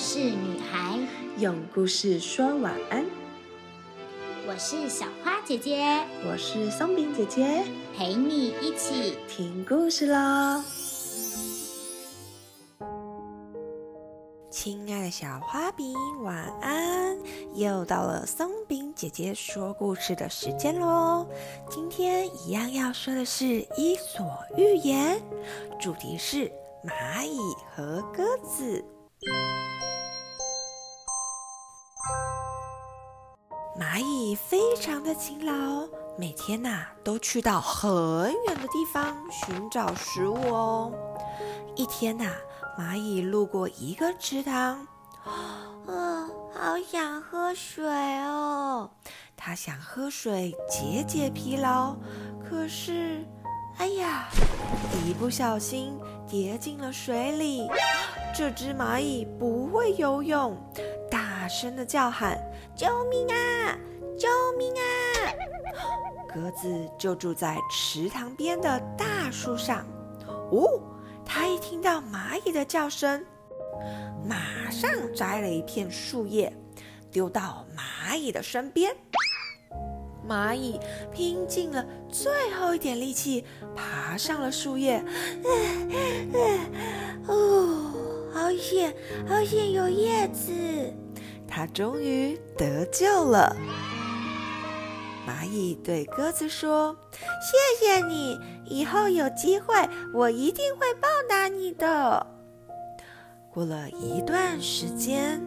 事女孩，用故事说晚安。我是小花姐姐，我是松饼姐姐，陪你一起听故事喽。亲爱的小花饼，晚安！又到了松饼姐姐说故事的时间喽。今天一样要说的是《伊索寓言》，主题是蚂蚁和鸽子。蚂蚁非常的勤劳，每天呐都去到很远的地方寻找食物哦。一天呐，蚂蚁路过一个池塘，啊，好想喝水哦！它想喝水解解疲劳，可是，哎呀，一不小心跌进了水里。这只蚂蚁不会游泳，大声的叫喊：“救命啊！救命啊！” 鸽子就住在池塘边的大树上。哦，它一听到蚂蚁的叫声，马上摘了一片树叶，丢到蚂蚁的身边。蚂蚁拼尽了最后一点力气，爬上了树叶。哦。好险，好险有叶子！它终于得救了。蚂蚁对鸽子说：“谢谢你，以后有机会，我一定会报答你的。”过了一段时间，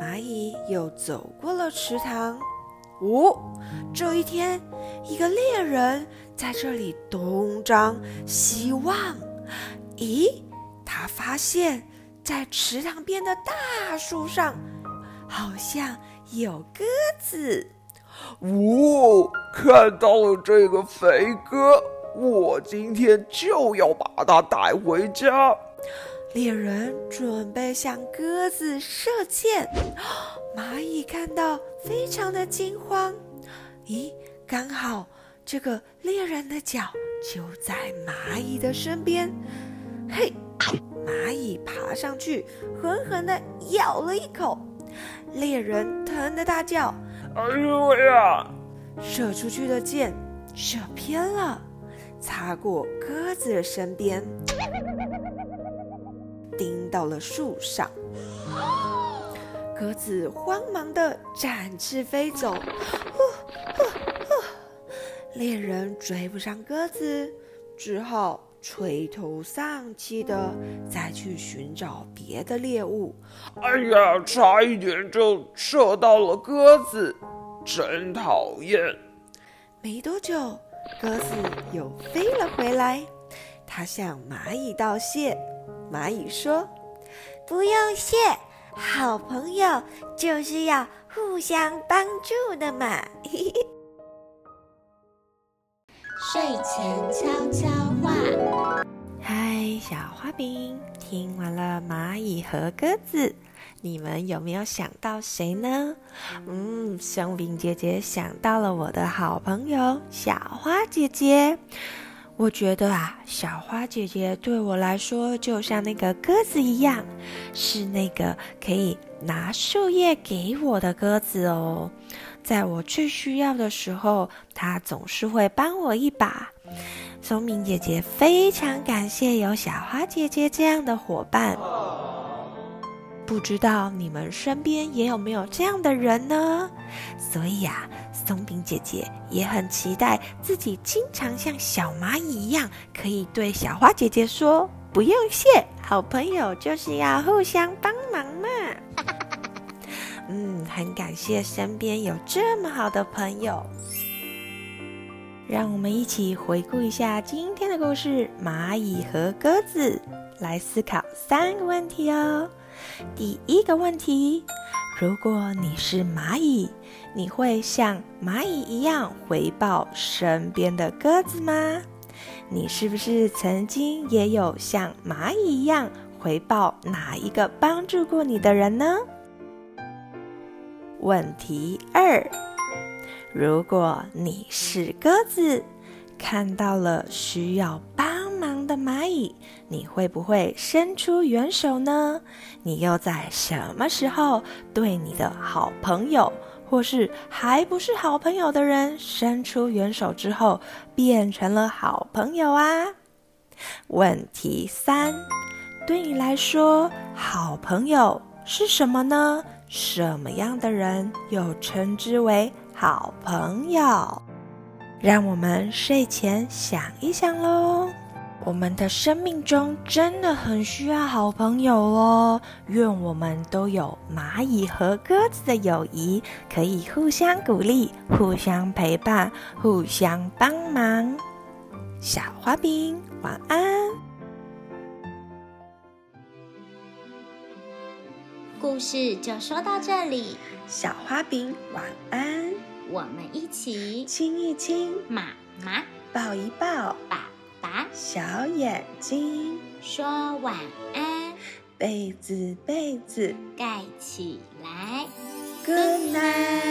蚂蚁又走过了池塘。哦，这一天，一个猎人在这里东张西望。咦，他发现。在池塘边的大树上，好像有鸽子。哦，看到了这个肥鸽，我今天就要把它带回家。猎人准备向鸽子射箭，蚂蚁看到非常的惊慌。咦，刚好这个猎人的脚就在蚂蚁的身边。嘿。蚂蚁爬上去，狠狠地咬了一口，猎人疼得大叫：“哎呦喂呀！”射出去的箭射偏了，擦过鸽子的身边，钉到了树上。鸽子慌忙地展翅飞走，猎人追不上鸽子，只好。垂头丧气的再去寻找别的猎物。哎呀，差一点就射到了鸽子，真讨厌！没多久，鸽子又飞了回来。它向蚂蚁道谢。蚂蚁说：“不用谢，好朋友就是要互相帮助的嘛。”睡前悄悄嗨，小花饼，听完了蚂蚁和鸽子，你们有没有想到谁呢？嗯，松饼姐姐想到了我的好朋友小花姐姐。我觉得啊，小花姐姐对我来说就像那个鸽子一样，是那个可以拿树叶给我的鸽子哦。在我最需要的时候，他总是会帮我一把。松明姐姐非常感谢有小花姐姐这样的伙伴。不知道你们身边也有没有这样的人呢？所以啊，松饼姐姐也很期待自己经常像小蚂蚁一样，可以对小花姐姐说：“不用谢，好朋友就是要互相帮忙嘛。”嗯，很感谢身边有这么好的朋友。让我们一起回顾一下今天的故事《蚂蚁和鸽子》，来思考三个问题哦。第一个问题：如果你是蚂蚁，你会像蚂蚁一样回报身边的鸽子吗？你是不是曾经也有像蚂蚁一样回报哪一个帮助过你的人呢？问题二：如果你是鸽子，看到了需要帮忙的蚂蚁，你会不会伸出援手呢？你又在什么时候对你的好朋友，或是还不是好朋友的人伸出援手之后，变成了好朋友啊？问题三，对你来说，好朋友是什么呢？什么样的人又称之为好朋友？让我们睡前想一想喽。我们的生命中真的很需要好朋友哦。愿我们都有蚂蚁和鸽子的友谊，可以互相鼓励、互相陪伴、互相帮忙。小花饼，晚安。故事就说到这里，小花饼，晚安。我们一起亲一亲，妈妈抱一抱，爸爸小眼睛，说晚安，被子被子盖起来，Good night。